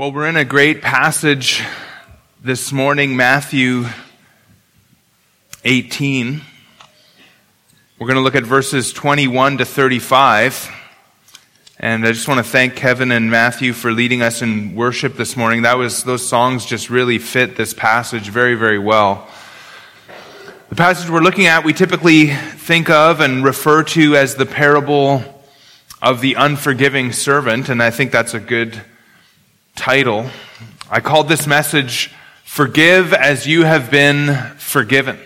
Well, we're in a great passage this morning, Matthew 18. We're going to look at verses 21 to 35. And I just want to thank Kevin and Matthew for leading us in worship this morning. That was, those songs just really fit this passage very, very well. The passage we're looking at, we typically think of and refer to as the parable of the unforgiving servant. And I think that's a good title. I called this message, Forgive as You Have Been Forgiven.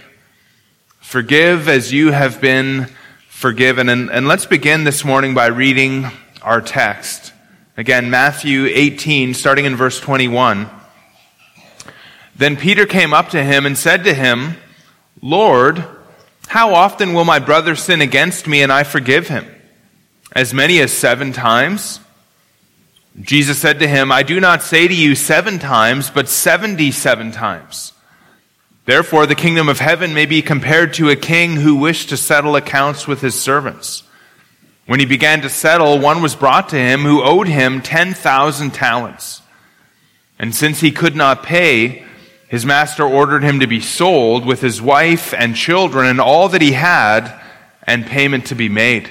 Forgive as you have been forgiven. And, and let's begin this morning by reading our text. Again, Matthew 18, starting in verse 21. Then Peter came up to him and said to him, Lord, how often will my brother sin against me and I forgive him? As many as seven times? Jesus said to him, I do not say to you seven times, but seventy-seven times. Therefore, the kingdom of heaven may be compared to a king who wished to settle accounts with his servants. When he began to settle, one was brought to him who owed him 10,000 talents. And since he could not pay, his master ordered him to be sold with his wife and children and all that he had and payment to be made.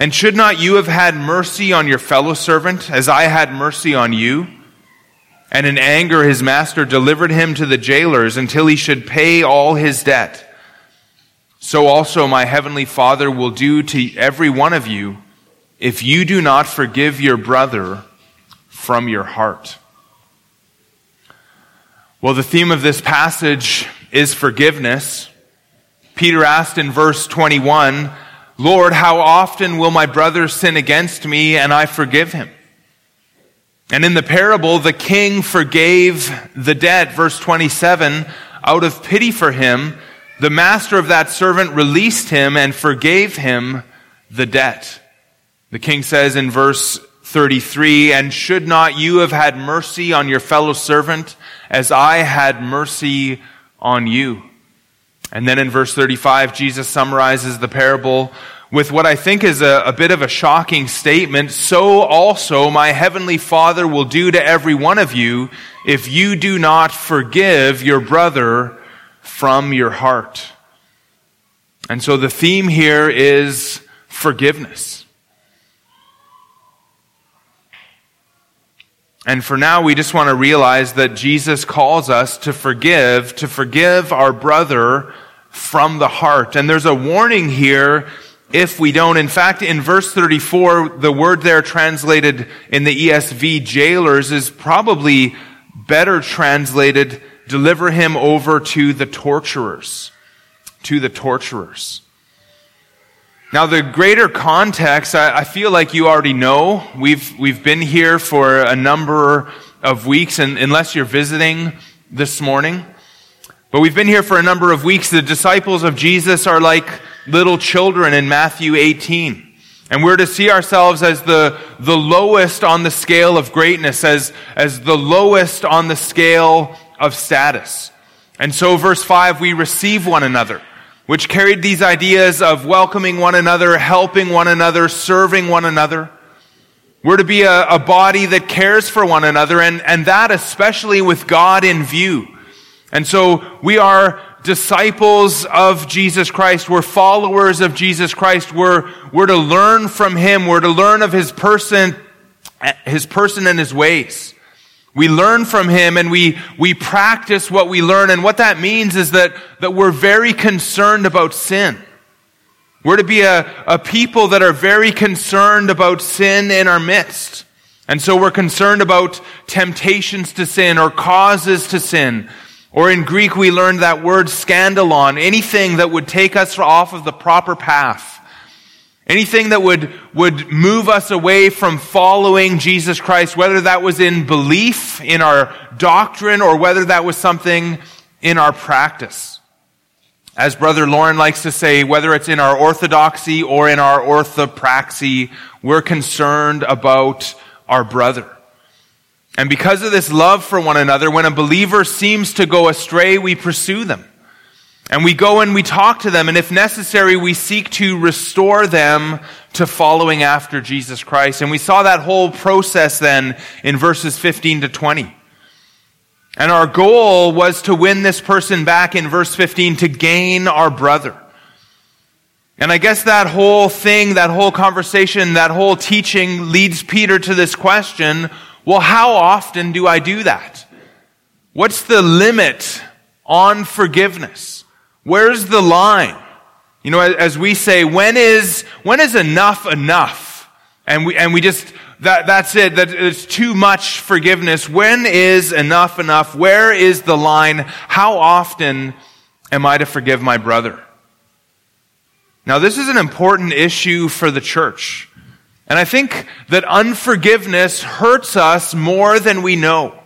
And should not you have had mercy on your fellow servant as I had mercy on you? And in anger, his master delivered him to the jailers until he should pay all his debt. So also my heavenly Father will do to every one of you if you do not forgive your brother from your heart. Well, the theme of this passage is forgiveness. Peter asked in verse 21, Lord, how often will my brother sin against me and I forgive him? And in the parable, the king forgave the debt, verse 27, out of pity for him. The master of that servant released him and forgave him the debt. The king says in verse 33, And should not you have had mercy on your fellow servant as I had mercy on you? And then in verse 35, Jesus summarizes the parable with what I think is a, a, bit of a shocking statement, so also my heavenly Father will do to every one of you if you do not forgive your brother from your heart. And so the theme here is forgiveness. And for now, we just want to realize that Jesus calls us to forgive, to forgive our brother from the heart. And there's a warning here if we don't. In fact, in verse 34, the word there translated in the ESV, jailers, is probably better translated, deliver him over to the torturers. To the torturers. Now, the greater context, I, I feel like you already know. We've, we've been here for a number of weeks, and unless you're visiting this morning. But we've been here for a number of weeks. The disciples of Jesus are like little children in Matthew 18. And we're to see ourselves as the, the lowest on the scale of greatness, as, as the lowest on the scale of status. And so, verse 5, we receive one another, which carried these ideas of welcoming one another, helping one another, serving one another. We're to be a, a body that cares for one another, and, and that especially with God in view. And so, we are disciples of Jesus Christ. We're followers of Jesus Christ. We're, we're to learn from Him. We're to learn of His person, His person and His ways. We learn from him and we, we practice what we learn. And what that means is that, that we're very concerned about sin. We're to be a, a people that are very concerned about sin in our midst. And so we're concerned about temptations to sin or causes to sin. Or in Greek, we learned that word scandalon, anything that would take us off of the proper path. Anything that would, would move us away from following Jesus Christ, whether that was in belief, in our doctrine, or whether that was something in our practice. As Brother Lauren likes to say, whether it's in our orthodoxy or in our orthopraxy, we're concerned about our brother. And because of this love for one another, when a believer seems to go astray, we pursue them. And we go and we talk to them, and if necessary, we seek to restore them to following after Jesus Christ. And we saw that whole process then in verses 15 to 20. And our goal was to win this person back in verse 15 to gain our brother. And I guess that whole thing, that whole conversation, that whole teaching leads Peter to this question well, how often do I do that? What's the limit on forgiveness? Where's the line? You know, as we say, when is, when is enough enough? And we, and we just, that, that's it. That it's too much forgiveness. When is enough enough? Where is the line? How often am I to forgive my brother? Now, this is an important issue for the church. And I think that unforgiveness hurts us more than we know.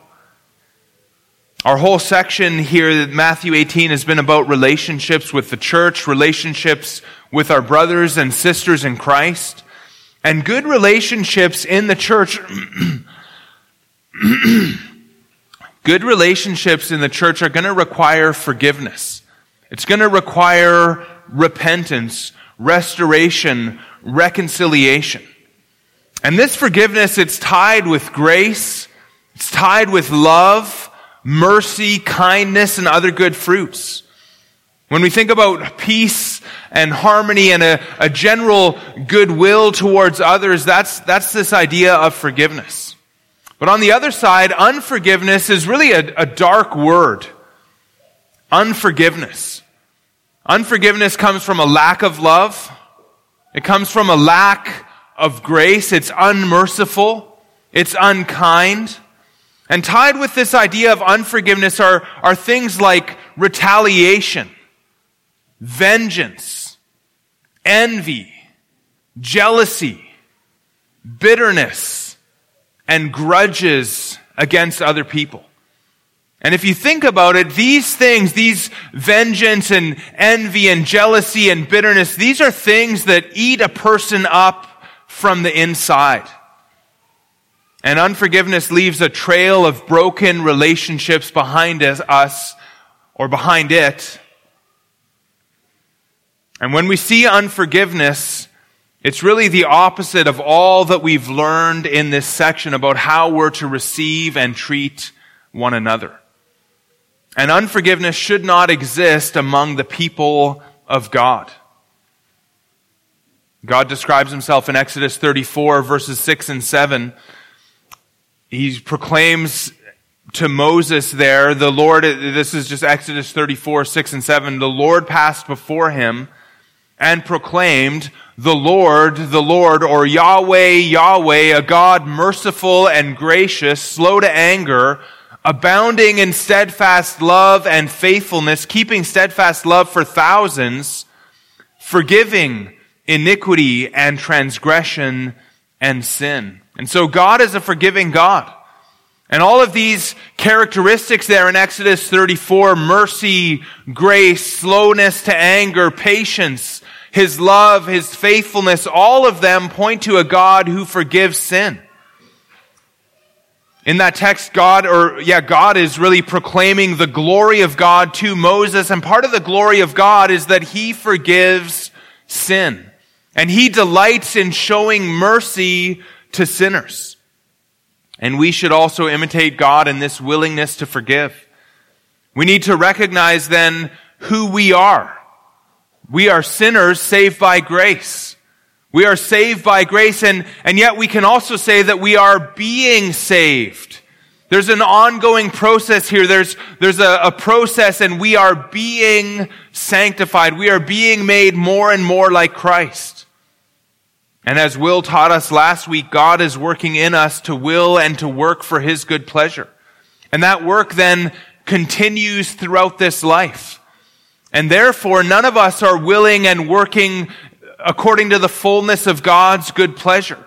Our whole section here, Matthew 18, has been about relationships with the church, relationships with our brothers and sisters in Christ. And good relationships in the church, good relationships in the church are going to require forgiveness. It's going to require repentance, restoration, reconciliation. And this forgiveness, it's tied with grace, it's tied with love, mercy, kindness, and other good fruits. When we think about peace and harmony and a, a general goodwill towards others, that's, that's this idea of forgiveness. But on the other side, unforgiveness is really a, a dark word. Unforgiveness. Unforgiveness comes from a lack of love. It comes from a lack of grace. It's unmerciful. It's unkind. And tied with this idea of unforgiveness are, are things like retaliation, vengeance, envy, jealousy, bitterness, and grudges against other people. And if you think about it, these things, these vengeance and envy and jealousy and bitterness, these are things that eat a person up from the inside. And unforgiveness leaves a trail of broken relationships behind us or behind it. And when we see unforgiveness, it's really the opposite of all that we've learned in this section about how we're to receive and treat one another. And unforgiveness should not exist among the people of God. God describes himself in Exodus 34 verses 6 and 7. He proclaims to Moses there, the Lord, this is just Exodus 34, 6 and 7. The Lord passed before him and proclaimed, the Lord, the Lord, or Yahweh, Yahweh, a God merciful and gracious, slow to anger, abounding in steadfast love and faithfulness, keeping steadfast love for thousands, forgiving iniquity and transgression and sin. And so God is a forgiving God. And all of these characteristics there in Exodus 34, mercy, grace, slowness to anger, patience, his love, his faithfulness, all of them point to a God who forgives sin. In that text, God, or yeah, God is really proclaiming the glory of God to Moses. And part of the glory of God is that he forgives sin. And he delights in showing mercy to sinners. And we should also imitate God in this willingness to forgive. We need to recognize then who we are. We are sinners saved by grace. We are saved by grace and, and yet we can also say that we are being saved. There's an ongoing process here. There's, there's a, a process and we are being sanctified. We are being made more and more like Christ. And as Will taught us last week, God is working in us to will and to work for His good pleasure. And that work then continues throughout this life. And therefore, none of us are willing and working according to the fullness of God's good pleasure.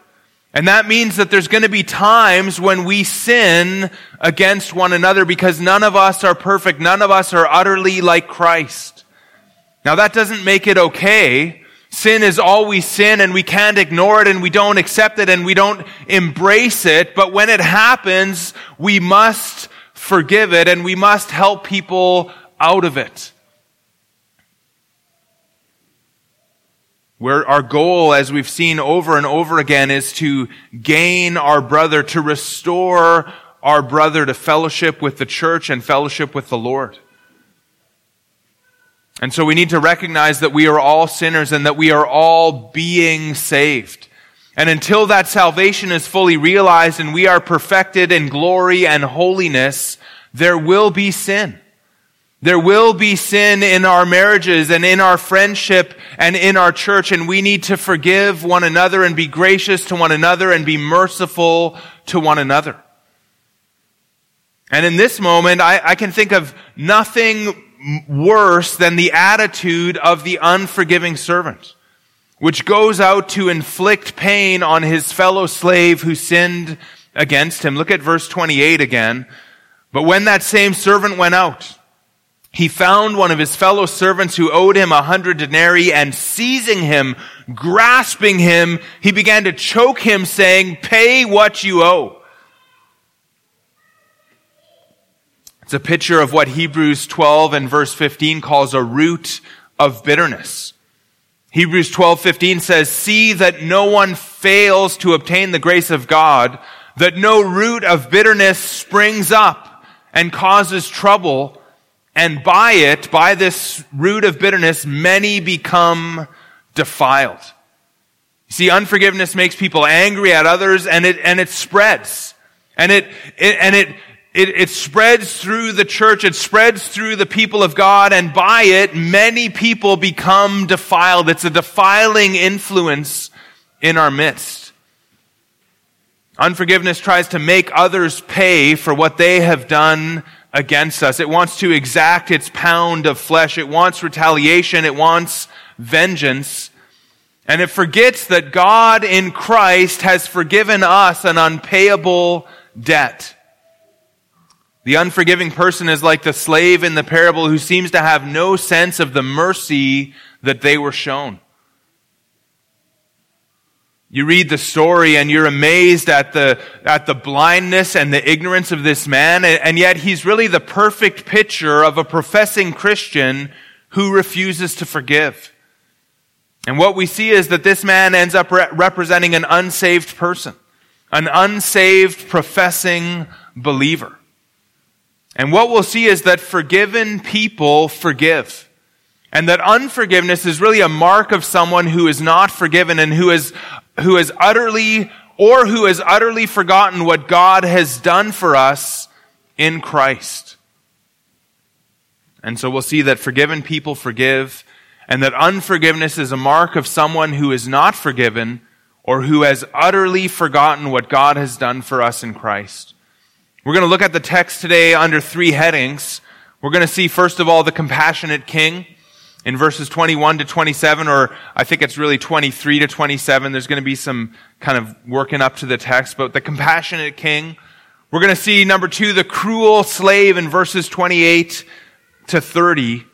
And that means that there's going to be times when we sin against one another because none of us are perfect. None of us are utterly like Christ. Now that doesn't make it okay. Sin is always sin and we can't ignore it and we don't accept it and we don't embrace it. But when it happens, we must forgive it, and we must help people out of it. Where our goal, as we've seen over and over again, is to gain our brother, to restore our brother to fellowship with the church and fellowship with the Lord. And so we need to recognize that we are all sinners and that we are all being saved. And until that salvation is fully realized and we are perfected in glory and holiness, there will be sin. There will be sin in our marriages and in our friendship and in our church, and we need to forgive one another and be gracious to one another and be merciful to one another. And in this moment, I, I can think of nothing worse than the attitude of the unforgiving servant which goes out to inflict pain on his fellow slave who sinned against him. Look at verse 28 again. But when that same servant went out, he found one of his fellow servants who owed him a hundred denarii and seizing him, grasping him, he began to choke him saying, pay what you owe. It's a picture of what Hebrews 12 and verse 15 calls a root of bitterness. Hebrews 12:15 says, "See that no one fails to obtain the grace of God, that no root of bitterness springs up and causes trouble, and by it, by this root of bitterness, many become defiled." See, unforgiveness makes people angry at others and it, and it spreads. And it, it and it it, it spreads through the church, it spreads through the people of God, and by it, many people become defiled. It's a defiling influence in our midst. Unforgiveness tries to make others pay for what they have done against us. It wants to exact its pound of flesh. It wants retaliation. It wants vengeance. And it forgets that God in Christ has forgiven us an unpayable debt. The unforgiving person is like the slave in the parable who seems to have no sense of the mercy that they were shown. You read the story and you're amazed at the, at the blindness and the ignorance of this man, and yet he's really the perfect picture of a professing Christian who refuses to forgive. And what we see is that this man ends up re- representing an unsaved person, an unsaved professing believer. And what we'll see is that forgiven people forgive. And that unforgiveness is really a mark of someone who is not forgiven and who is, who has utterly, or who has utterly forgotten what God has done for us in Christ. And so we'll see that forgiven people forgive, and that unforgiveness is a mark of someone who is not forgiven or who has utterly forgotten what God has done for us in Christ. We're going to look at the text today under three headings. We're going to see, first of all, the compassionate king in verses 21 to 27, or I think it's really 23 to 27. There's going to be some kind of working up to the text, but the compassionate king. We're going to see, number two, the cruel slave in verses 28 to 30.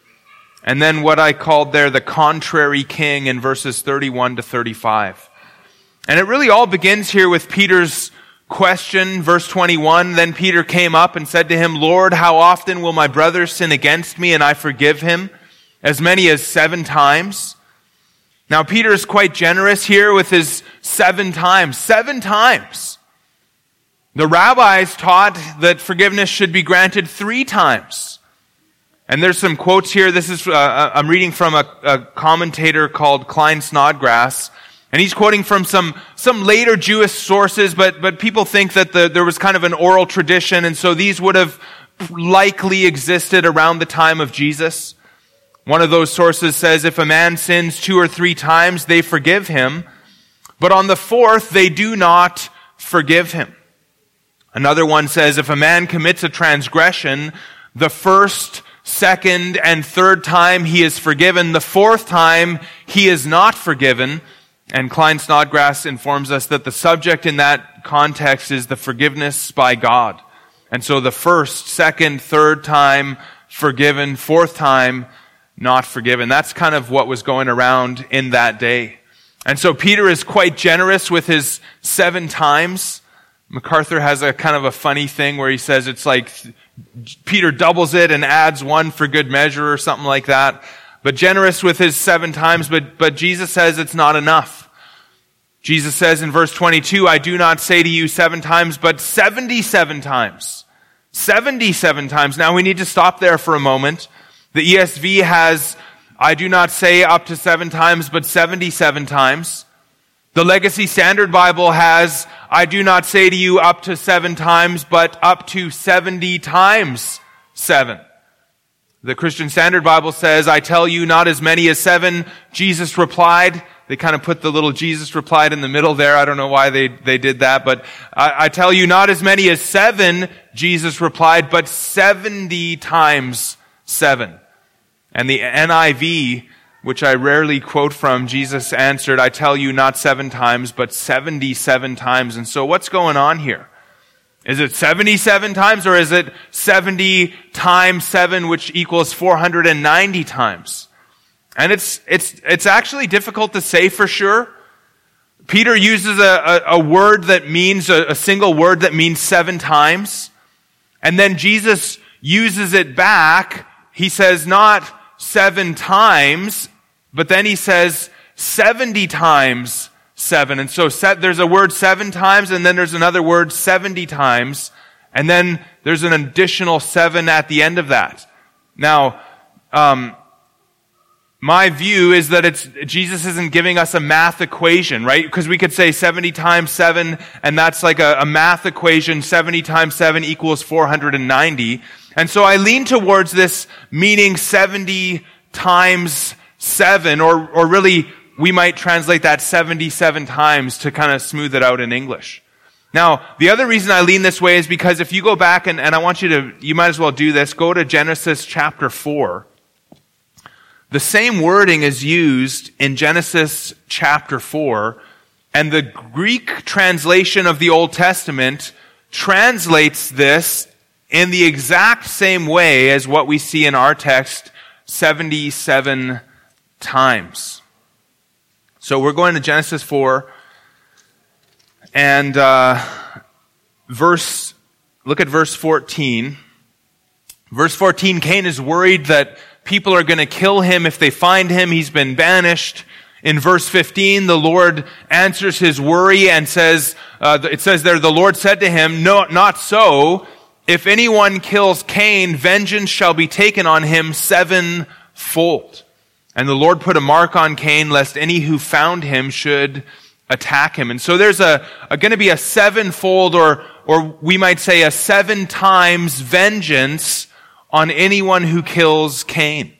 And then what I called there the contrary king in verses 31 to 35. And it really all begins here with Peter's question, verse 21, then Peter came up and said to him, Lord, how often will my brother sin against me and I forgive him? As many as seven times. Now Peter is quite generous here with his seven times. Seven times. The rabbis taught that forgiveness should be granted three times. And there's some quotes here. This is, uh, I'm reading from a, a commentator called Klyne Snodgrass. And he's quoting from some, some later Jewish sources, but, but people think that the, there was kind of an oral tradition, and so these would have likely existed around the time of Jesus. One of those sources says if a man sins two or three times, they forgive him, but on the fourth, they do not forgive him. Another one says if a man commits a transgression, the first, second, and third time he is forgiven, the fourth time he is not forgiven. And Klyne Snodgrass informs us that the subject in that context is the forgiveness by God. And so the first, second, third time forgiven, fourth time not forgiven. That's kind of what was going around in that day. And so Peter is quite generous with his seven times. MacArthur has a kind of a funny thing where he says it's like Peter doubles it and adds one for good measure or something like that. But generous with his seven times, but, but Jesus says it's not enough. Jesus says in verse 22, I do not say to you seven times, but 77 times. 77 times. Now we need to stop there for a moment. The ESV has, I do not say up to seven times, but 77 times. The Legacy Standard Bible has, I do not say to you up to seven times, but up to 70 times seven. The Christian Standard Bible says, I tell you not as many as seven. Jesus replied, they kind of put the little Jesus replied in the middle there. I don't know why they, they did that, but I, I tell you, not as many as seven, Jesus replied, but 70 times seven. And the NIV, which I rarely quote from, Jesus answered, I tell you, not seven times, but 77 times. And so what's going on here? Is it 77 times or is it 70 times 7 which equals 490 times? And it's, it's, it's actually difficult to say for sure. Peter uses a, a, a word that means, a, a single word that means seven times. And then Jesus uses it back. He says not seven times, but then he says 70 times seven. And so set, there's a word seven times, and then there's another word 70 times, and then there's an additional seven at the end of that. Now, um, my view is that it's, Jesus isn't giving us a math equation, right? Because we could say 70 times 7, and that's like a, a, math equation. 70 times 7 equals 490. And so I lean towards this meaning 70 times 7, or, or really, we might translate that 77 times to kind of smooth it out in English. Now, the other reason I lean this way is because if you go back, and, and I want you to, you might as well do this, go to Genesis chapter 4. The same wording is used in Genesis chapter 4, and the Greek translation of the Old Testament translates this in the exact same way as what we see in our text 77 times. So we're going to Genesis 4 and uh, verse, look at verse 14. Verse 14, Cain is worried that people are going to kill him if they find him. He's been banished. In verse 15, the Lord answers his worry and says, uh, it says there, the Lord said to him, no, not so. If anyone kills Cain, vengeance shall be taken on him sevenfold. And the Lord put a mark on Cain lest any who found him should attack him. And so there's a, a going to be a sevenfold or, or we might say a seven times vengeance on anyone who kills Cain.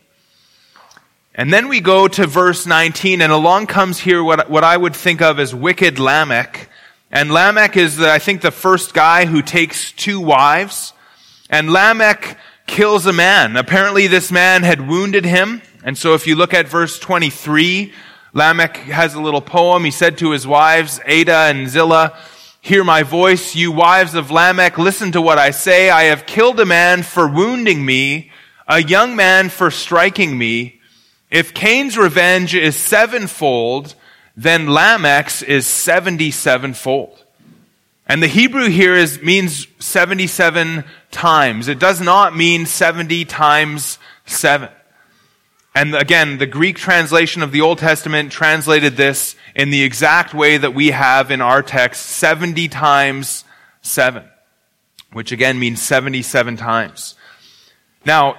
And then we go to verse 19, and along comes here what, what I would think of as wicked Lamech. And Lamech is, the, I think, the first guy who takes two wives. And Lamech kills a man. Apparently, this man had wounded him. And so, if you look at verse 23, Lamech has a little poem. He said to his wives, Adah and Zillah, Hear my voice, you wives of Lamech, listen to what I say. I have killed a man for wounding me, a young man for striking me. If Cain's revenge is sevenfold, then Lamech's is seventy-sevenfold. And the Hebrew here is, means 77 times. It does not mean 70 times 7. And again, the Greek translation of the Old Testament translated this in the exact way that we have in our text 70 times 7, which again means 77 times. Now,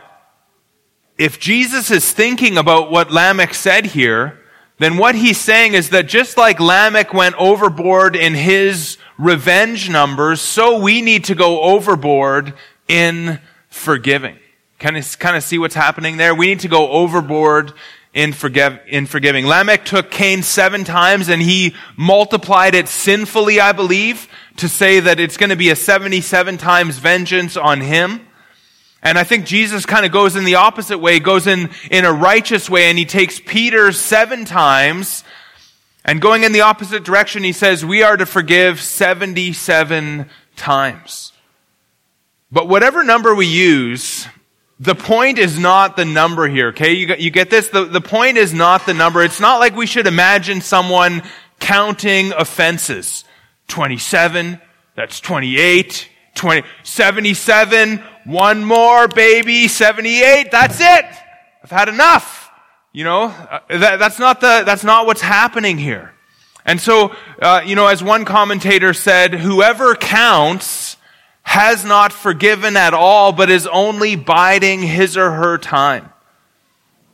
if Jesus is thinking about what Lamech said here, then what he's saying is that just like Lamech went overboard in his revenge numbers, so we need to go overboard in forgiving. Can you kind of see what's happening there? We need to go overboard in, forgive, in forgiving. Lamech took Cain seven times and he multiplied it sinfully, I believe, to say that it's going to be a 77 times vengeance on him. And I think Jesus kind of goes in the opposite way, goes in, in a righteous way, and he takes Peter seven times, and going in the opposite direction, he says, we are to forgive 77 times. But whatever number we use, the point is not the number here, okay? You, you get this? The, the point is not the number. It's not like we should imagine someone counting offenses. 27, that's 28, 20, 77, one more, baby, 78, that's it. I've had enough. You know, uh, that, that's not the, that's not what's happening here. And so, uh, you know, as one commentator said, whoever counts has not forgiven at all, but is only biding his or her time.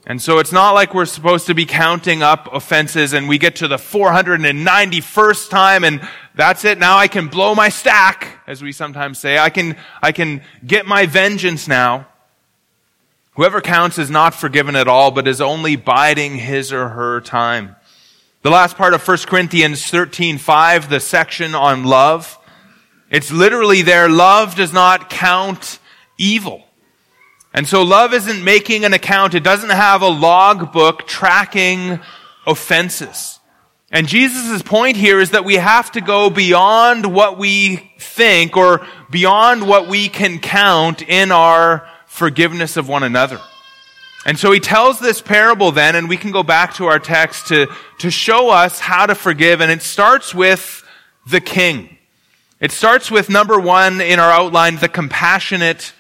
And so it's not like we're supposed to be counting up offenses and we get to the 491st time and that's it. Now I can blow my stack, as we sometimes say. I can, I can get my vengeance now. Whoever counts is not forgiven at all, but is only biding his or her time. The last part of 1 Corinthians 13, 5, the section on love. It's literally there, love does not count evil. And so love isn't making an account. It doesn't have a logbook tracking offenses. And Jesus' point here is that we have to go beyond what we think or beyond what we can count in our forgiveness of one another. And so he tells this parable then, and we can go back to our text to, to show us how to forgive. And it starts with the king. It starts with number one in our outline, the compassionate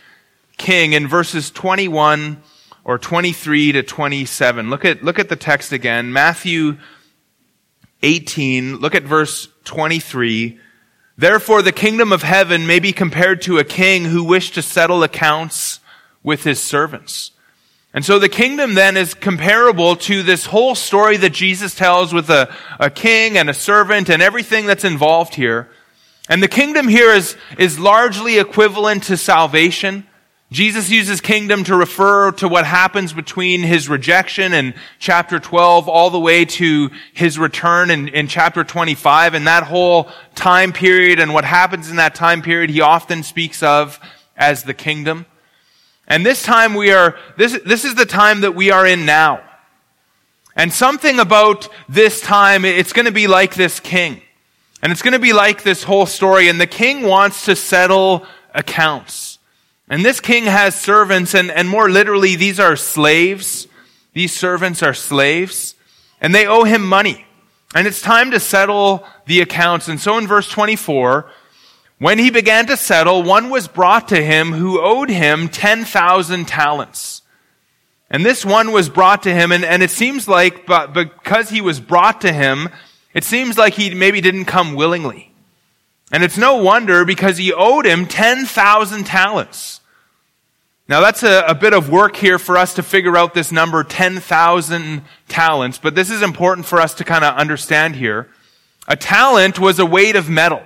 king in verses 21 or 23 to 27. Look at, look at the text again. Matthew 18, look at verse 23. Therefore the kingdom of heaven may be compared to a king who wished to settle accounts with his servants. And so the kingdom then is comparable to this whole story that Jesus tells with a, a king and a servant and everything that's involved here. And the kingdom here is, is largely equivalent to salvation. Jesus uses kingdom to refer to what happens between his rejection in chapter 12 all the way to his return in, in chapter 25. And that whole time period and what happens in that time period, he often speaks of as the kingdom. And this time we are, this, this is the time that we are in now. And something about this time, it's going to be like this king. And it's going to be like this whole story. And the king wants to settle accounts. And this king has servants, and, and more literally, these are slaves. These servants are slaves, and they owe him money. And it's time to settle the accounts. And so in verse 24, when he began to settle, one was brought to him who owed him 10,000 talents. And this one was brought to him, and, and it seems like, but because he was brought to him, it seems like he maybe didn't come willingly. And it's no wonder because he owed him 10,000 talents. Now that's a, a, bit of work here for us to figure out this number, 10,000 talents, but this is important for us to kind of understand here. A talent was a weight of metal.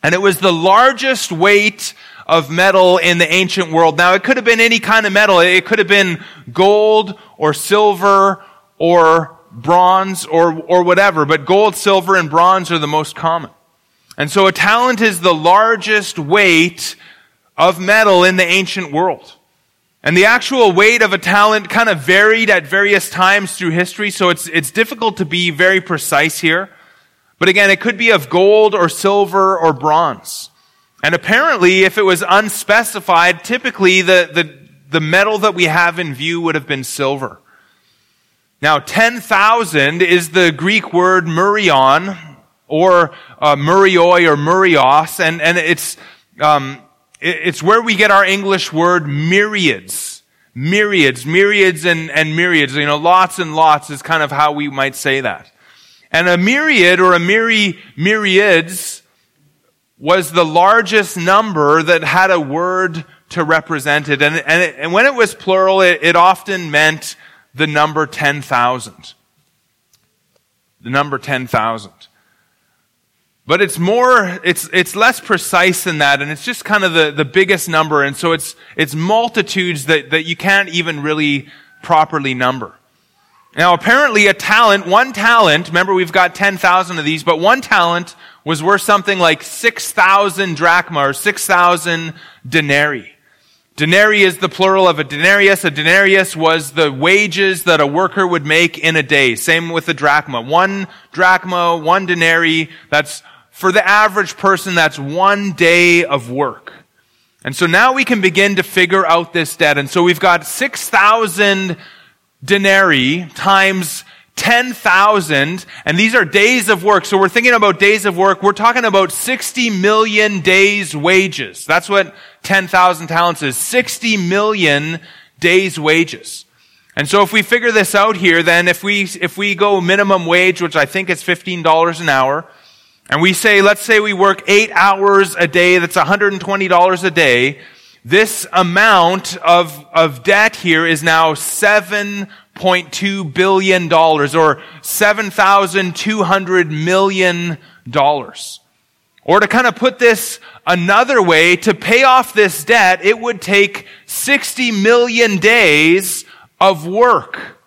And it was the largest weight of metal in the ancient world. Now it could have been any kind of metal. It could have been gold or silver or bronze or, or whatever, but gold, silver, and bronze are the most common. And so a talent is the largest weight of metal in the ancient world. And the actual weight of a talent kind of varied at various times through history, so it's, it's difficult to be very precise here. But again, it could be of gold or silver or bronze. And apparently, if it was unspecified, typically the, the, the metal that we have in view would have been silver. Now, 10,000 is the Greek word murion, or uh, murioi or murios, and, and it's, um, it's where we get our English word myriads. Myriads, myriads and, and myriads. You know, lots and lots is kind of how we might say that. And a myriad or a myri, myriads was the largest number that had a word to represent it. And, and, it, and when it was plural, it, it often meant the number 10,000. the number 10,000. But it's more, it's, it's less precise than that, and it's just kind of the, the biggest number, and so it's, it's multitudes that, that you can't even really properly number. Now, apparently a talent, one talent, remember we've got 10,000 of these, but one talent was worth something like 6,000 drachma or 6,000 denarii. Denarii is the plural of a denarius. A denarius was the wages that a worker would make in a day. Same with the drachma. One drachma, one denarii, that's for the average person, that's one day of work. And so now we can begin to figure out this debt. And so we've got 6,000 denarii times 10,000, and these are days of work. So we're thinking about days of work. We're talking about 60 million days wages. That's what 10,000 talents is. 60 million days wages. And so if we figure this out here, then if we, if we go minimum wage, which I think is $15 an hour, and we say, let's say we work eight hours a day, that's $120 a day, this amount of, of debt here is now $7.2 billion or $7,200 million. Or to kind of put this another way, to pay off this debt, it would take 60 million days of work.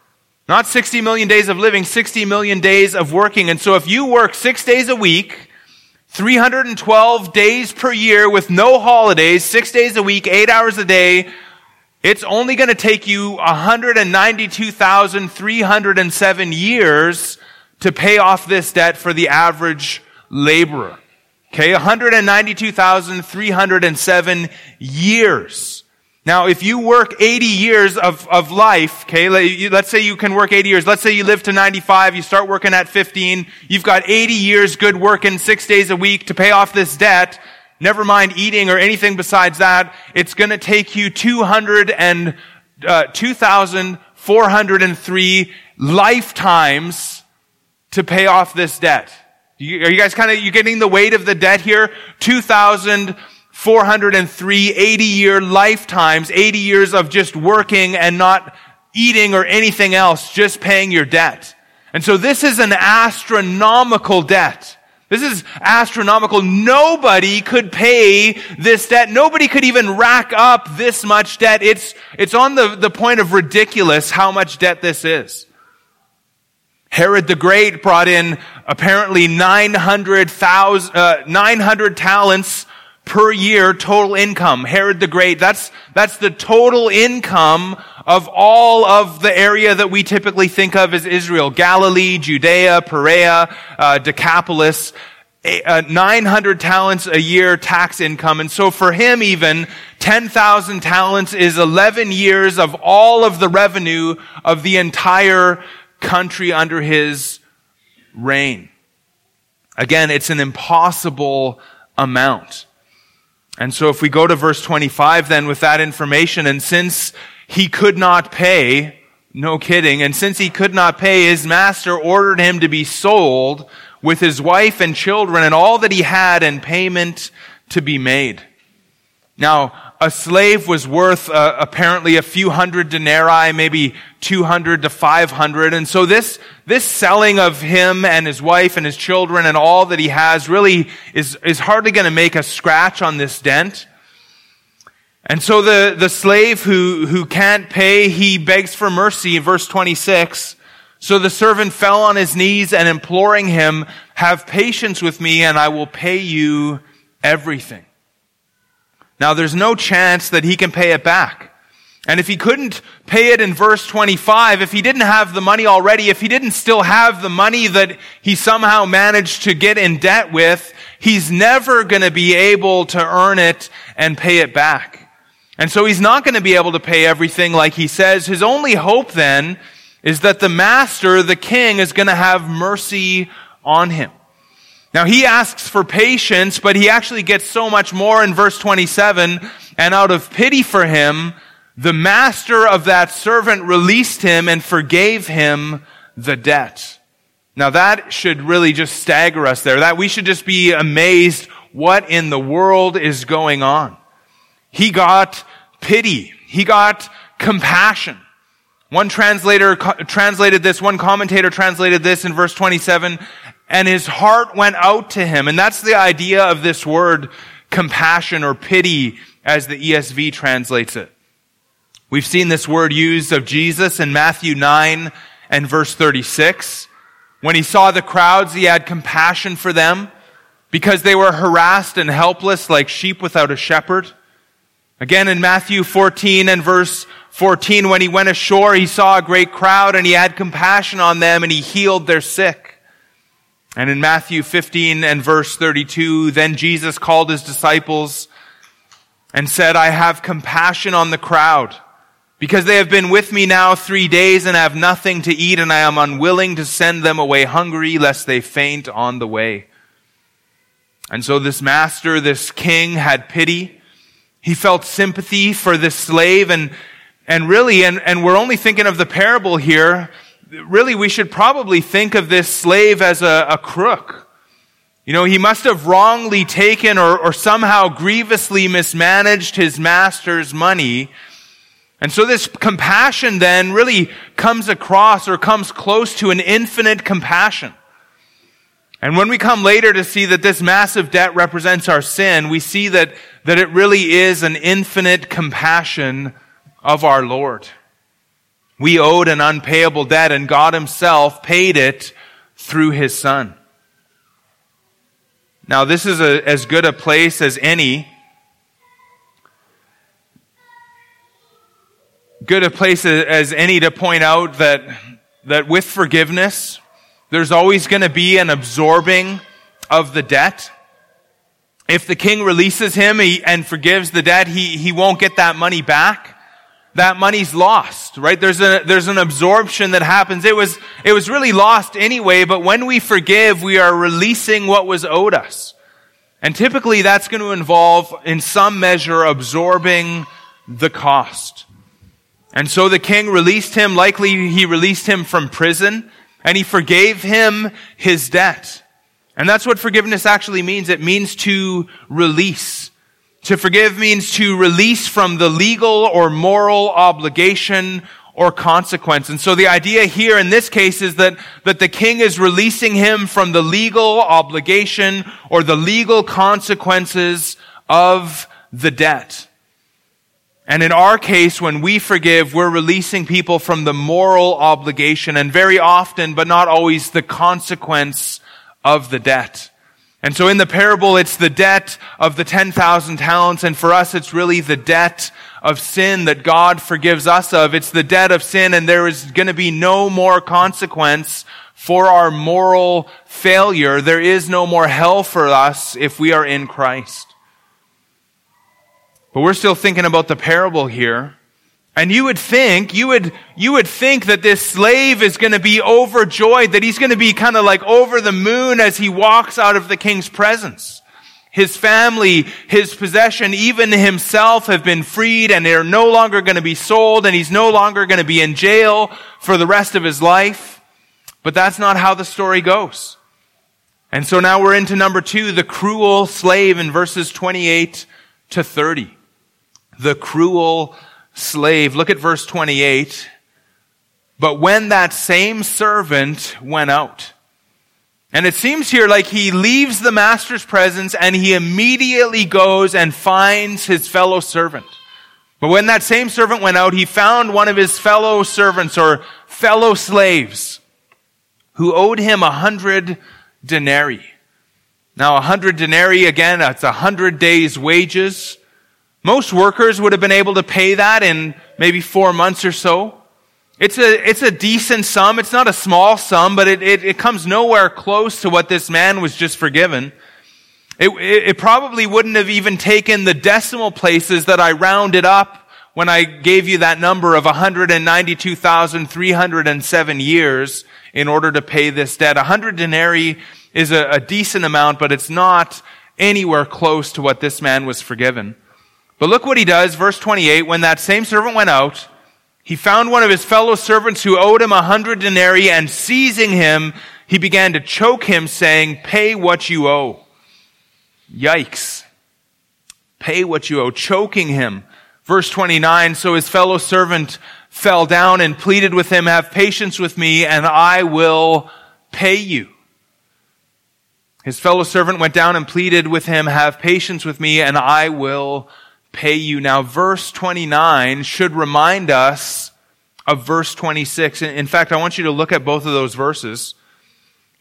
Not 60 million days of living, 60 million days of working. And so if you work six days a week, 312 days per year with no holidays, six days a week, eight hours a day, it's only going to take you 192,307 years to pay off this debt for the average laborer. Okay, 192,307 years. Now, if you work 80 years of, of life, okay, let's say you can work 80 years. Let's say you live to 95, you start working at 15, you've got 80 years good working six days a week to pay off this debt. Never mind eating or anything besides that. It's going to take you 200 and, uh, 2,403 lifetimes to pay off this debt. are you guys kind of, you getting the weight of the debt here? 2,000 403 80 year lifetimes, 80 years of just working and not eating or anything else, just paying your debt. And so this is an astronomical debt. This is astronomical. Nobody could pay this debt. Nobody could even rack up this much debt. It's, it's on the, the point of ridiculous how much debt this is. Herod the Great brought in apparently 900,000, uh, 900 talents per year total income. Herod the Great, that's, that's the total income of all of the area that we typically think of as Israel. Galilee, Judea, Perea, uh, Decapolis. Uh, 900 talents a year tax income. And so for him even, 10,000 talents is 11 years of all of the revenue of the entire country under his reign. Again, it's an impossible amount. And so if we go to verse 25 then with that information, and since he could not pay, no kidding, and since he could not pay, his master ordered him to be sold with his wife and children and all that he had in payment to be made. Now, a slave was worth uh, apparently a few hundred denarii, maybe 200 to 500. And so this, this selling of him and his wife and his children and all that he has really is, is hardly going to make a scratch on this dent. And so the, the slave who, who can't pay, he begs for mercy verse 26. So the servant fell on his knees and imploring him, have patience with me and I will pay you everything. Now there's no chance that he can pay it back. And if he couldn't pay it in verse 25, if he didn't have the money already, if he didn't still have the money that he somehow managed to get in debt with, he's never going to be able to earn it and pay it back. And so he's not going to be able to pay everything like he says. His only hope then is that the master, the king, is going to have mercy on him. Now he asks for patience, but he actually gets so much more in verse 27. And out of pity for him, the master of that servant released him and forgave him the debt. Now that should really just stagger us there. That we should just be amazed what in the world is going on. He got pity. He got compassion. One translator co- translated this, one commentator translated this in verse 27, and his heart went out to him. And that's the idea of this word compassion or pity as the ESV translates it. We've seen this word used of Jesus in Matthew 9 and verse 36. When he saw the crowds, he had compassion for them because they were harassed and helpless like sheep without a shepherd. Again in Matthew 14 and verse 14, when he went ashore, he saw a great crowd and he had compassion on them and he healed their sick. And in Matthew 15 and verse 32, then Jesus called his disciples and said, I have compassion on the crowd because they have been with me now three days and have nothing to eat and I am unwilling to send them away hungry lest they faint on the way. And so this master, this king had pity. He felt sympathy for this slave and, and really, and, and we're only thinking of the parable here. Really, we should probably think of this slave as a, a crook. You know, he must have wrongly taken or, or somehow grievously mismanaged his master's money. And so this compassion then really comes across or comes close to an infinite compassion. And when we come later to see that this massive debt represents our sin, we see that, that it really is an infinite compassion of our Lord. We owed an unpayable debt and God himself paid it through his son. Now, this is a, as good a place as any, good a place as any to point out that, that with forgiveness, there's always going to be an absorbing of the debt. If the king releases him and forgives the debt, he, he won't get that money back that money's lost, right? There's a, there's an absorption that happens. It was, it was really lost anyway, but when we forgive, we are releasing what was owed us. And typically that's going to involve, in some measure, absorbing the cost. And so the king released him, likely he released him from prison, and he forgave him his debt. And that's what forgiveness actually means. It means to release. To forgive means to release from the legal or moral obligation or consequence. And so the idea here in this case is that, that the king is releasing him from the legal obligation or the legal consequences of the debt. And in our case, when we forgive, we're releasing people from the moral obligation and very often, but not always, the consequence of the debt. And so in the parable, it's the debt of the 10,000 talents. And for us, it's really the debt of sin that God forgives us of. It's the debt of sin and there is going to be no more consequence for our moral failure. There is no more hell for us if we are in Christ. But we're still thinking about the parable here. And you would think, you would, you would think that this slave is going to be overjoyed, that he's going to be kind of like over the moon as he walks out of the king's presence. His family, his possession, even himself have been freed and they're no longer going to be sold and he's no longer going to be in jail for the rest of his life. But that's not how the story goes. And so now we're into number two, the cruel slave in verses 28 to 30. The cruel slave. Look at verse 28. But when that same servant went out, and it seems here like he leaves the master's presence and he immediately goes and finds his fellow servant. But when that same servant went out, he found one of his fellow servants or fellow slaves who owed him a hundred denarii. Now, a hundred denarii, again, that's a hundred days wages. Most workers would have been able to pay that in maybe four months or so. It's a, it's a decent sum. It's not a small sum, but it, it, it comes nowhere close to what this man was just forgiven. It, it, it probably wouldn't have even taken the decimal places that I rounded up when I gave you that number of 192,307 years in order to pay this debt. 100 denarii is a, a decent amount, but it's not anywhere close to what this man was forgiven. But look what he does, verse 28. When that same servant went out, he found one of his fellow servants who owed him a hundred denarii, and seizing him, he began to choke him, saying, Pay what you owe. Yikes. Pay what you owe. Choking him. Verse 29, so his fellow servant fell down and pleaded with him, have patience with me and I will pay you. His fellow servant went down and pleaded with him, have patience with me and I will pay you. Now verse 29 should remind us of verse 26. In fact, I want you to look at both of those verses.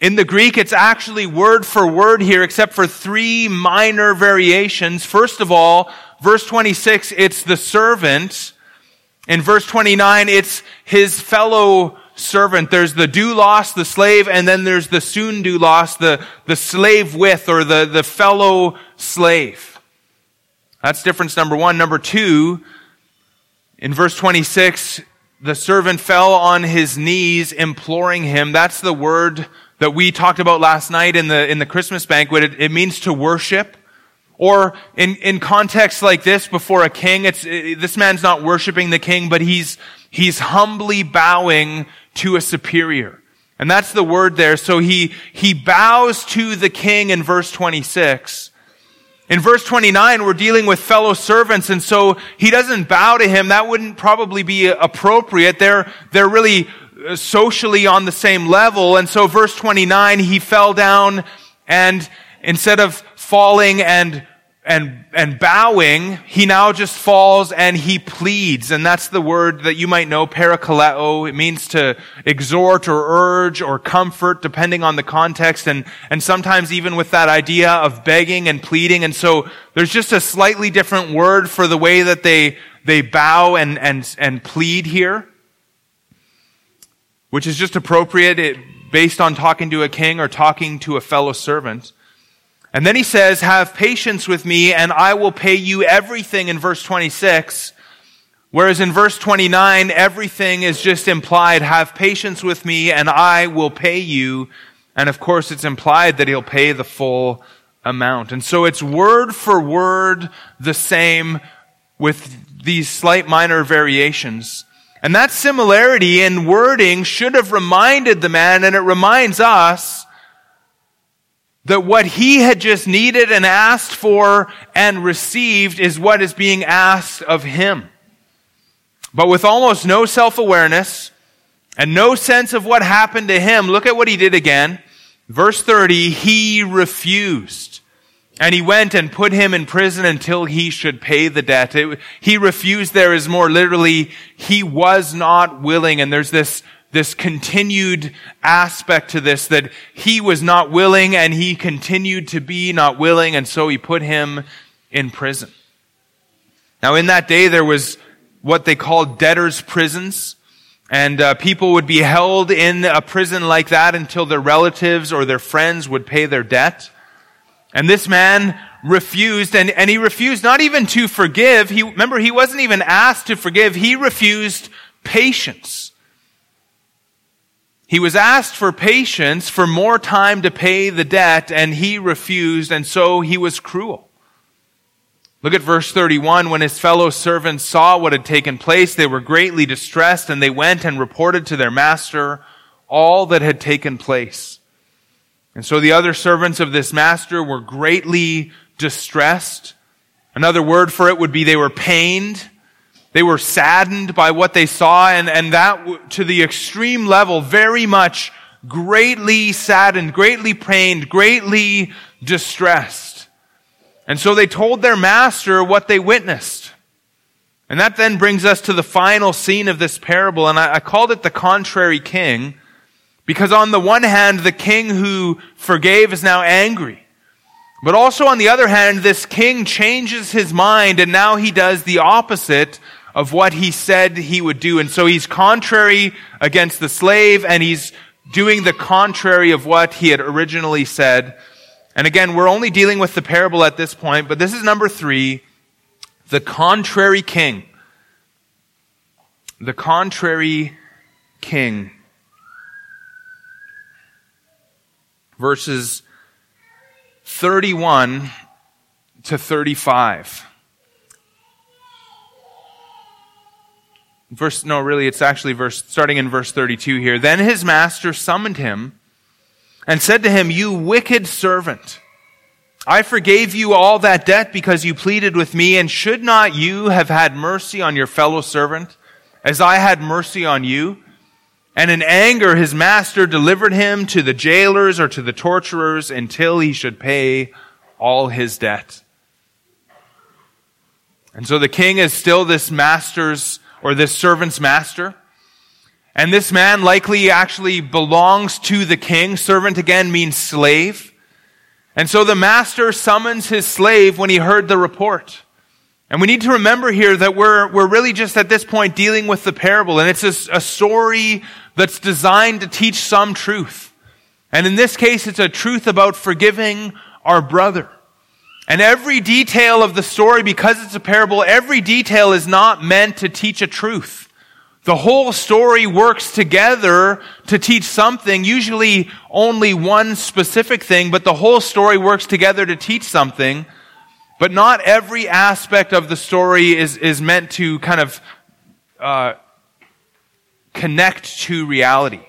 In the Greek, it's actually word for word here, except for three minor variations. First of all, verse 26, it's the servant in verse 29, it's his fellow servant. There's the doulos, the slave, and then there's the sundoulos, the, the slave with, or the, the fellow slave. That's difference number one. Number two, in verse 26, the servant fell on his knees imploring him. That's the word that we talked about last night in the, in the Christmas banquet. It, it means to worship. Or in, in context like this before a king, it's, it, this man's not worshiping the king, but he's, he's humbly bowing to a superior. And that's the word there. So he, he bows to the king in verse 26. In verse 29, we're dealing with fellow servants, and so he doesn't bow to him. That wouldn't probably be appropriate. They're, they're really uh, socially on the same level. And so verse 29, he fell down and instead of falling and and, and bowing, he now just falls and he pleads. And that's the word that you might know, parakaleo. It means to exhort or urge or comfort, depending on the context. And, and sometimes even with that idea of begging and pleading. And so there's just a slightly different word for the way that they, they bow and, and, and plead here, which is just appropriate based on talking to a king or talking to a fellow servant. And then he says, have patience with me and I will pay you everything in verse 26. Whereas in verse 29, everything is just implied, have patience with me and I will pay you. And of course, it's implied that he'll pay the full amount. And so it's word for word the same with these slight minor variations. And that similarity in wording should have reminded the man, and it reminds us, that what he had just needed and asked for and received is what is being asked of him. But with almost no self-awareness and no sense of what happened to him, look at what he did again. Verse 30, he refused. And he went and put him in prison until he should pay the debt. It, he refused there is more literally, he was not willing. And there's this this continued aspect to this that he was not willing and he continued to be not willing and so he put him in prison. Now in that day there was what they called debtors prisons and uh, people would be held in a prison like that until their relatives or their friends would pay their debt. And this man refused and, and he refused not even to forgive. He, remember, he wasn't even asked to forgive. He refused patience. He was asked for patience, for more time to pay the debt, and he refused, and so he was cruel. Look at verse 31. When his fellow servants saw what had taken place, they were greatly distressed, and they went and reported to their master all that had taken place. And so the other servants of this master were greatly distressed. Another word for it would be they were pained. They were saddened by what they saw and, and that to the extreme level, very much greatly saddened, greatly pained, greatly distressed. And so they told their master what they witnessed. And that then brings us to the final scene of this parable, and I, I called it the contrary king, because on the one hand, the king who forgave is now angry. But also on the other hand, this king changes his mind and now he does the opposite of what he said he would do. And so he's contrary against the slave and he's doing the contrary of what he had originally said. And again, we're only dealing with the parable at this point, but this is number three, the contrary king. The contrary king. Verses 31 to 35. Verse, no, really, it's actually verse, starting in verse 32 here. Then his master summoned him and said to him, You wicked servant, I forgave you all that debt because you pleaded with me, and should not you have had mercy on your fellow servant as I had mercy on you? And in anger, his master delivered him to the jailers or to the torturers until he should pay all his debt. And so the king is still this master's or this servant's master. And this man likely actually belongs to the king. Servant again means slave. And so the master summons his slave when he heard the report. And we need to remember here that we're, we're really just at this point dealing with the parable. And it's a, a story that's designed to teach some truth. And in this case, it's a truth about forgiving our brother. And every detail of the story, because it's a parable, every detail is not meant to teach a truth. The whole story works together to teach something, usually only one specific thing, but the whole story works together to teach something. But not every aspect of the story is, is meant to kind of uh, connect to reality.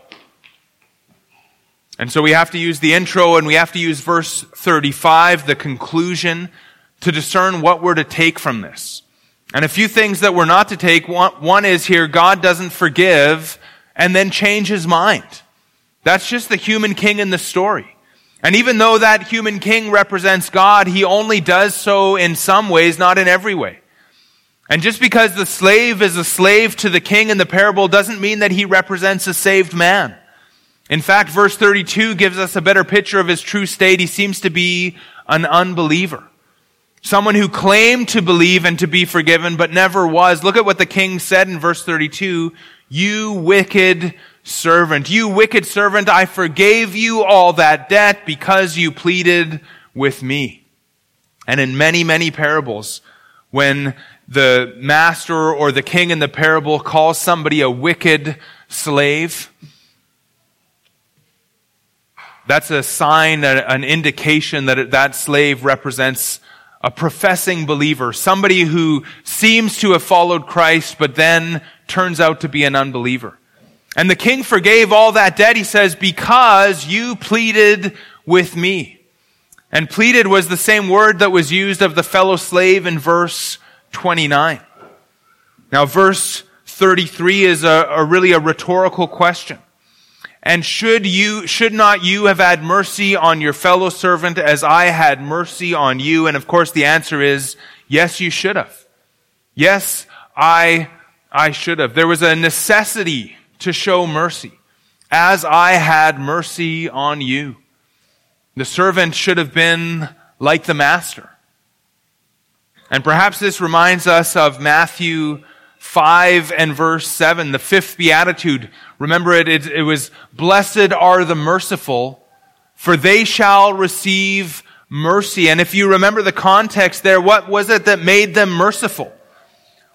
And so we have to use the intro and we have to use verse 35, the conclusion, to discern what we're to take from this. And a few things that we're not to take. One, is here, God doesn't forgive and then change his mind. That's just the human king in the story. And even though that human king represents God, he only does so in some ways, not in every way. And just because the slave is a slave to the king in the parable doesn't mean that he represents a saved man. In fact, verse 32 gives us a better picture of his true state. He seems to be an unbeliever. Someone who claimed to believe and to be forgiven, but never was. Look at what the king said in verse 32. You wicked servant. You wicked servant, I forgave you all that debt because you pleaded with me. And in many, many parables, when the master or the king in the parable calls somebody a wicked slave, that's a sign, an indication that that slave represents a professing believer, somebody who seems to have followed Christ, but then turns out to be an unbeliever. And the king forgave all that debt, he says, because you pleaded with me. And pleaded was the same word that was used of the fellow slave in verse 29. Now, verse 33 is a, a really a rhetorical question. And should you, should not you have had mercy on your fellow servant as I had mercy on you? And of course the answer is, yes, you should have. Yes, I, I should have. There was a necessity to show mercy as I had mercy on you. The servant should have been like the master. And perhaps this reminds us of Matthew 5 and verse 7, the fifth beatitude. Remember it, it, it was, blessed are the merciful, for they shall receive mercy. And if you remember the context there, what was it that made them merciful?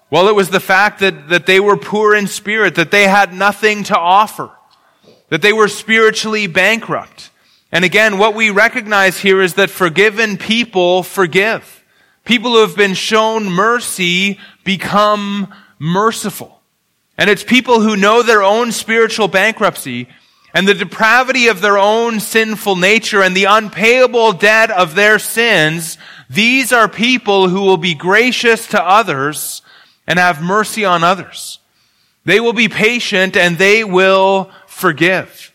Well, it was the fact that, that they were poor in spirit, that they had nothing to offer, that they were spiritually bankrupt. And again, what we recognize here is that forgiven people forgive. People who have been shown mercy become merciful. And it's people who know their own spiritual bankruptcy and the depravity of their own sinful nature and the unpayable debt of their sins. These are people who will be gracious to others and have mercy on others. They will be patient and they will forgive.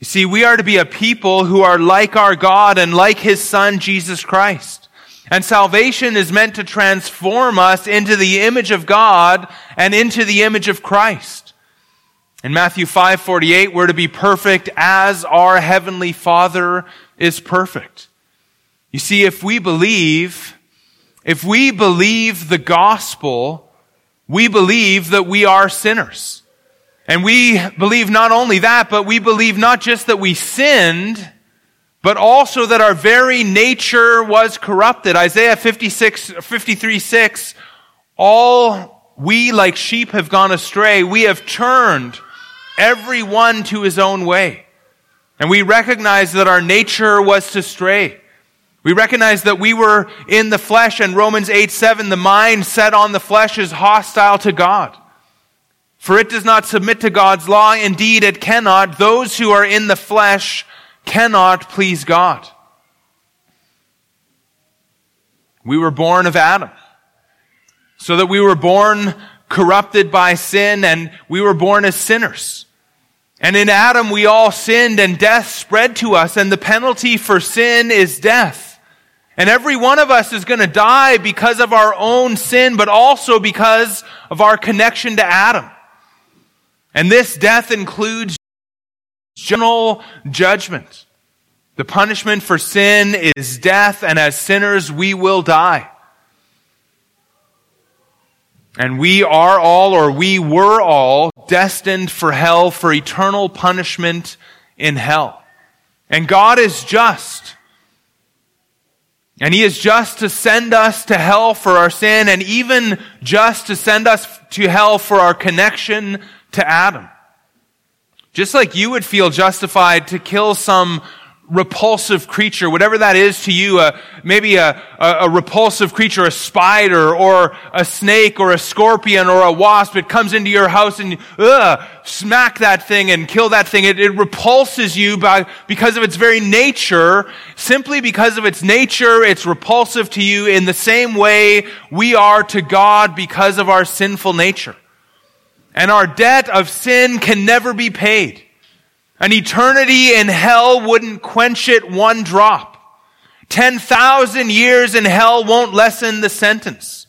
You see, we are to be a people who are like our God and like His Son, Jesus Christ. And salvation is meant to transform us into the image of God and into the image of Christ. In Matthew 5:48, we're to be perfect as our heavenly Father is perfect. You see, if we believe, if we believe the gospel, we believe that we are sinners. And we believe not only that, but we believe not just that we sinned, but also that our very nature was corrupted. Isaiah 56, 53, 6, all we like sheep have gone astray. We have turned every one to his own way. And we recognize that our nature was to stray. We recognize that we were in the flesh and Romans 8, 7, the mind set on the flesh is hostile to God. For it does not submit to God's law. Indeed, it cannot. Those who are in the flesh cannot please God. We were born of Adam. So that we were born corrupted by sin and we were born as sinners. And in Adam we all sinned and death spread to us and the penalty for sin is death. And every one of us is going to die because of our own sin, but also because of our connection to Adam. And this death includes general judgment. The punishment for sin is death, and as sinners, we will die. And we are all, or we were all, destined for hell, for eternal punishment in hell. And God is just. And He is just to send us to hell for our sin, and even just to send us to hell for our connection to Adam. Just like you would feel justified to kill some repulsive creature, whatever that is to you, uh, maybe a, a, a, repulsive creature, a spider or a snake or a scorpion or a wasp, it comes into your house and ugh, smack that thing and kill that thing. It, it repulses you by, because of its very nature. Simply because of its nature, it's repulsive to you in the same way we are to God because of our sinful nature. And our debt of sin can never be paid. An eternity in hell wouldn't quench it one drop. 10,000 years in hell won't lessen the sentence.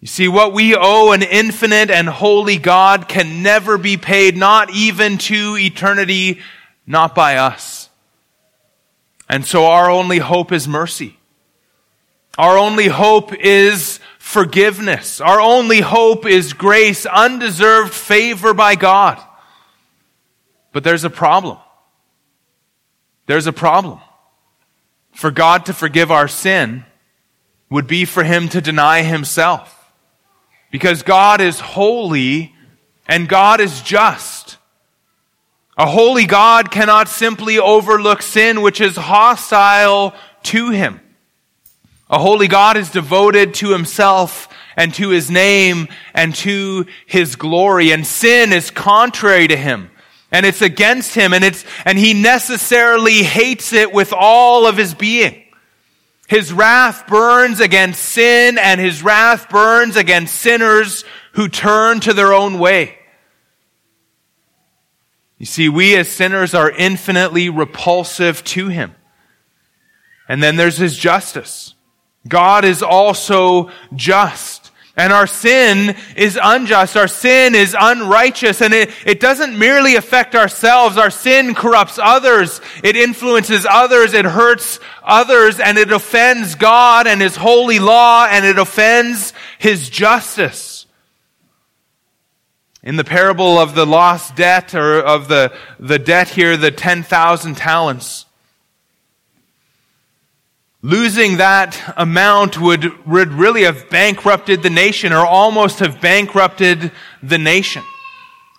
You see, what we owe an infinite and holy God can never be paid, not even to eternity, not by us. And so our only hope is mercy. Our only hope is forgiveness. Our only hope is grace, undeserved favor by God. But there's a problem. There's a problem. For God to forgive our sin would be for him to deny himself. Because God is holy and God is just. A holy God cannot simply overlook sin which is hostile to him. A holy God is devoted to himself and to his name and to his glory. And sin is contrary to him. And it's against him and it's, and he necessarily hates it with all of his being. His wrath burns against sin and his wrath burns against sinners who turn to their own way. You see, we as sinners are infinitely repulsive to him. And then there's his justice. God is also just. And our sin is unjust. Our sin is unrighteous. And it, it doesn't merely affect ourselves. Our sin corrupts others. It influences others. It hurts others. And it offends God and His holy law. And it offends His justice. In the parable of the lost debt or of the, the debt here, the 10,000 talents, Losing that amount would, would really have bankrupted the nation or almost have bankrupted the nation.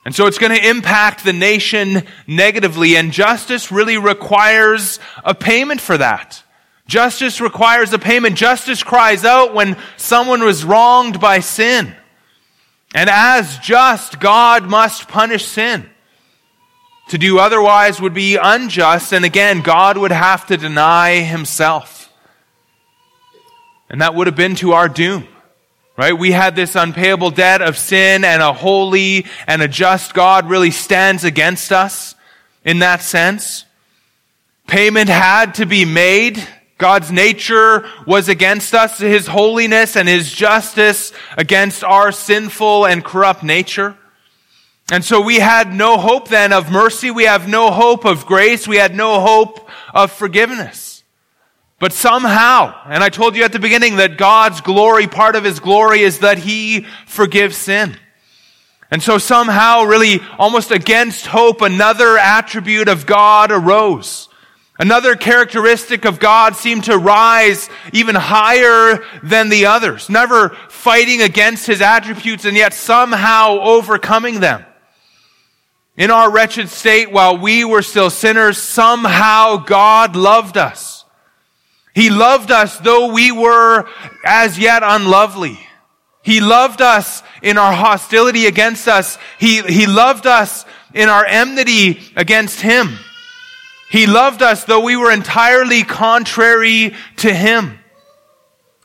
And so it's going to impact the nation negatively and justice really requires a payment for that. Justice requires a payment. Justice cries out when someone was wronged by sin. And as just, God must punish sin. To do otherwise would be unjust, and again, God would have to deny himself. And that would have been to our doom. Right? We had this unpayable debt of sin and a holy and a just God really stands against us in that sense. Payment had to be made. God's nature was against us, His holiness and His justice against our sinful and corrupt nature. And so we had no hope then of mercy. We have no hope of grace. We had no hope of forgiveness. But somehow, and I told you at the beginning that God's glory, part of His glory is that He forgives sin. And so somehow, really almost against hope, another attribute of God arose. Another characteristic of God seemed to rise even higher than the others, never fighting against His attributes and yet somehow overcoming them. In our wretched state, while we were still sinners, somehow God loved us. He loved us though we were as yet unlovely. He loved us in our hostility against us. He, he loved us in our enmity against Him. He loved us though we were entirely contrary to Him.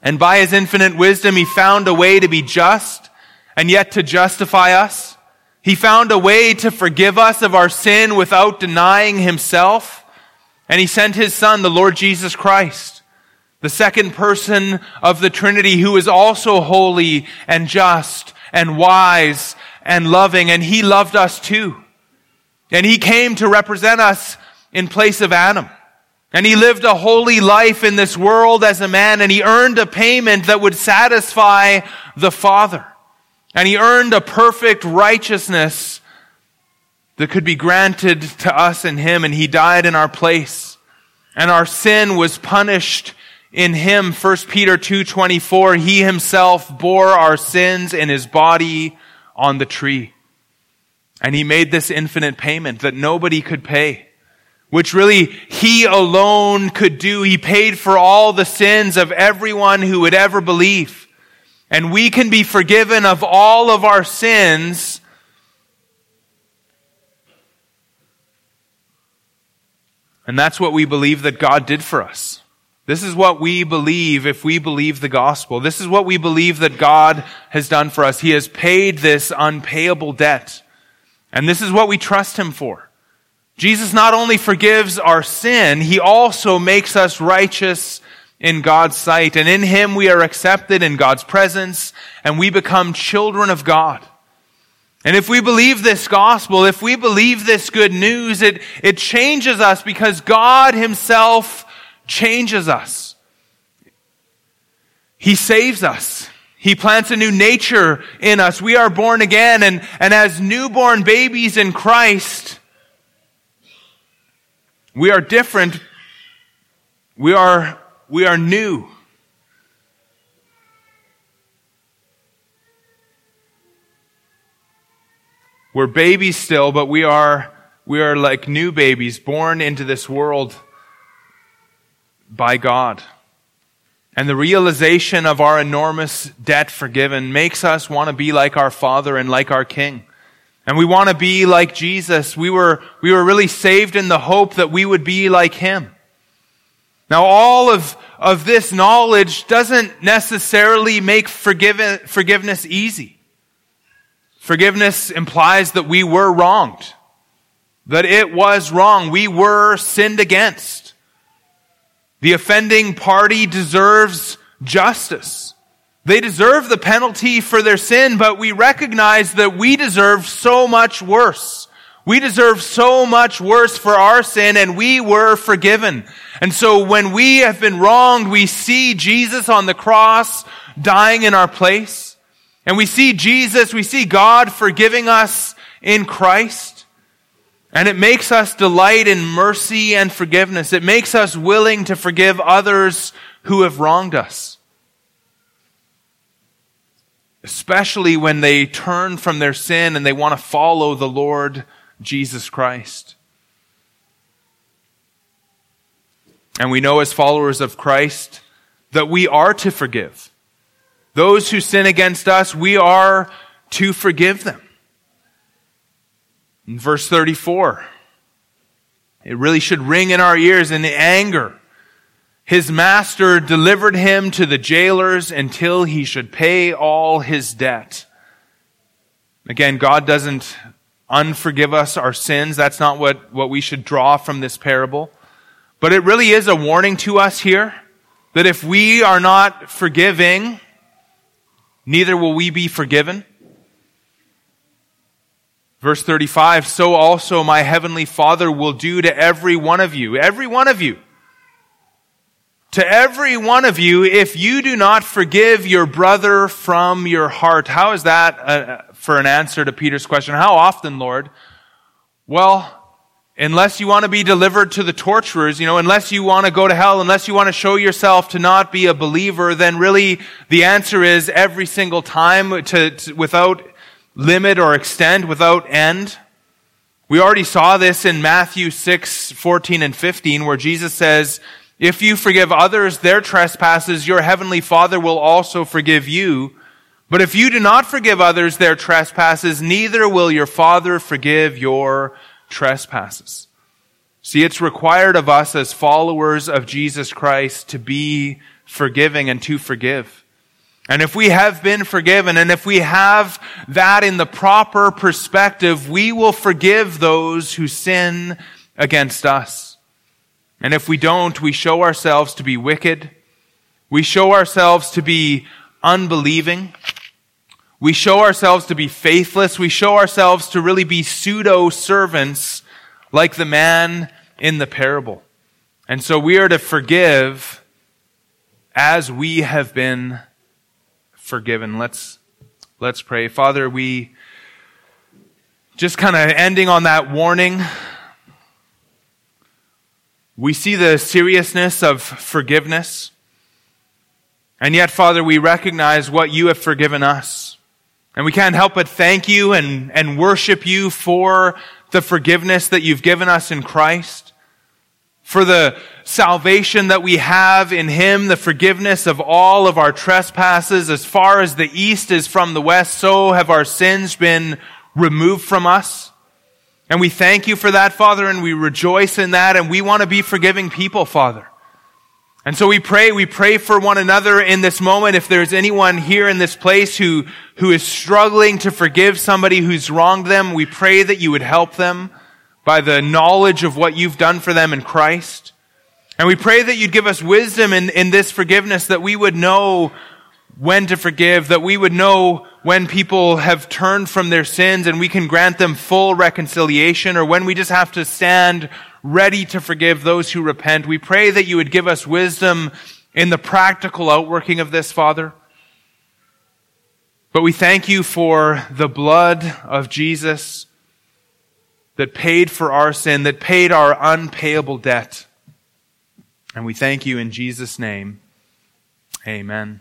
And by His infinite wisdom, He found a way to be just and yet to justify us. He found a way to forgive us of our sin without denying himself. And he sent his son, the Lord Jesus Christ, the second person of the Trinity who is also holy and just and wise and loving. And he loved us too. And he came to represent us in place of Adam. And he lived a holy life in this world as a man, and he earned a payment that would satisfy the Father. And he earned a perfect righteousness that could be granted to us in him, and he died in our place. And our sin was punished in him. 1 Peter 2.24, he himself bore our sins in his body on the tree. And he made this infinite payment that nobody could pay, which really he alone could do. He paid for all the sins of everyone who would ever believe. And we can be forgiven of all of our sins And that's what we believe that God did for us. This is what we believe if we believe the gospel. This is what we believe that God has done for us. He has paid this unpayable debt. And this is what we trust Him for. Jesus not only forgives our sin, He also makes us righteous in God's sight. And in Him we are accepted in God's presence and we become children of God. And if we believe this gospel, if we believe this good news, it, it changes us because God Himself changes us. He saves us. He plants a new nature in us. We are born again and, and as newborn babies in Christ, we are different. We are, we are new. We're babies still, but we are, we are like new babies born into this world by God. And the realization of our enormous debt forgiven makes us want to be like our Father and like our King. And we want to be like Jesus. We were, we were really saved in the hope that we would be like Him. Now all of, of this knowledge doesn't necessarily make forgive, forgiveness easy. Forgiveness implies that we were wronged. That it was wrong. We were sinned against. The offending party deserves justice. They deserve the penalty for their sin, but we recognize that we deserve so much worse. We deserve so much worse for our sin and we were forgiven. And so when we have been wronged, we see Jesus on the cross dying in our place. And we see Jesus, we see God forgiving us in Christ. And it makes us delight in mercy and forgiveness. It makes us willing to forgive others who have wronged us. Especially when they turn from their sin and they want to follow the Lord Jesus Christ. And we know as followers of Christ that we are to forgive. Those who sin against us, we are to forgive them. In verse 34, it really should ring in our ears in anger. His master delivered him to the jailers until he should pay all his debt. Again, God doesn't unforgive us our sins. That's not what, what we should draw from this parable. But it really is a warning to us here that if we are not forgiving, neither will we be forgiven. Verse 35, so also my heavenly Father will do to every one of you, every one of you. To every one of you, if you do not forgive your brother from your heart. How is that uh, for an answer to Peter's question? How often, Lord? Well, unless you want to be delivered to the torturers, you know, unless you want to go to hell, unless you want to show yourself to not be a believer, then really the answer is every single time to, to without limit or extend, without end. We already saw this in Matthew 6, 14 and 15, where Jesus says, If you forgive others their trespasses, your heavenly Father will also forgive you. But if you do not forgive others their trespasses, neither will your Father forgive your trespasses. See, it's required of us as followers of Jesus Christ to be forgiving and to forgive. And if we have been forgiven, and if we have that in the proper perspective, we will forgive those who sin against us. And if we don't, we show ourselves to be wicked. We show ourselves to be unbelieving. We show ourselves to be faithless. We show ourselves to really be pseudo servants like the man in the parable. And so we are to forgive as we have been forgiven. Let's, let's pray. Father, we just kind of ending on that warning. We see the seriousness of forgiveness. And yet, Father, we recognize what you have forgiven us. And we can't help but thank you and, and worship you for the forgiveness that you've given us in Christ for the salvation that we have in Him, the forgiveness of all of our trespasses. As far as the east is from the west, so have our sins been removed from us. And we thank you for that, Father, and we rejoice in that, and we want to be forgiving people, Father. And so we pray, we pray for one another in this moment. If there's anyone here in this place who, who is struggling to forgive somebody who's wronged them, we pray that you would help them by the knowledge of what you've done for them in Christ. And we pray that you'd give us wisdom in, in this forgiveness, that we would know when to forgive, that we would know when people have turned from their sins and we can grant them full reconciliation, or when we just have to stand ready to forgive those who repent. We pray that you would give us wisdom in the practical outworking of this, Father. But we thank you for the blood of Jesus that paid for our sin, that paid our unpayable debt. And we thank you in Jesus' name. Amen.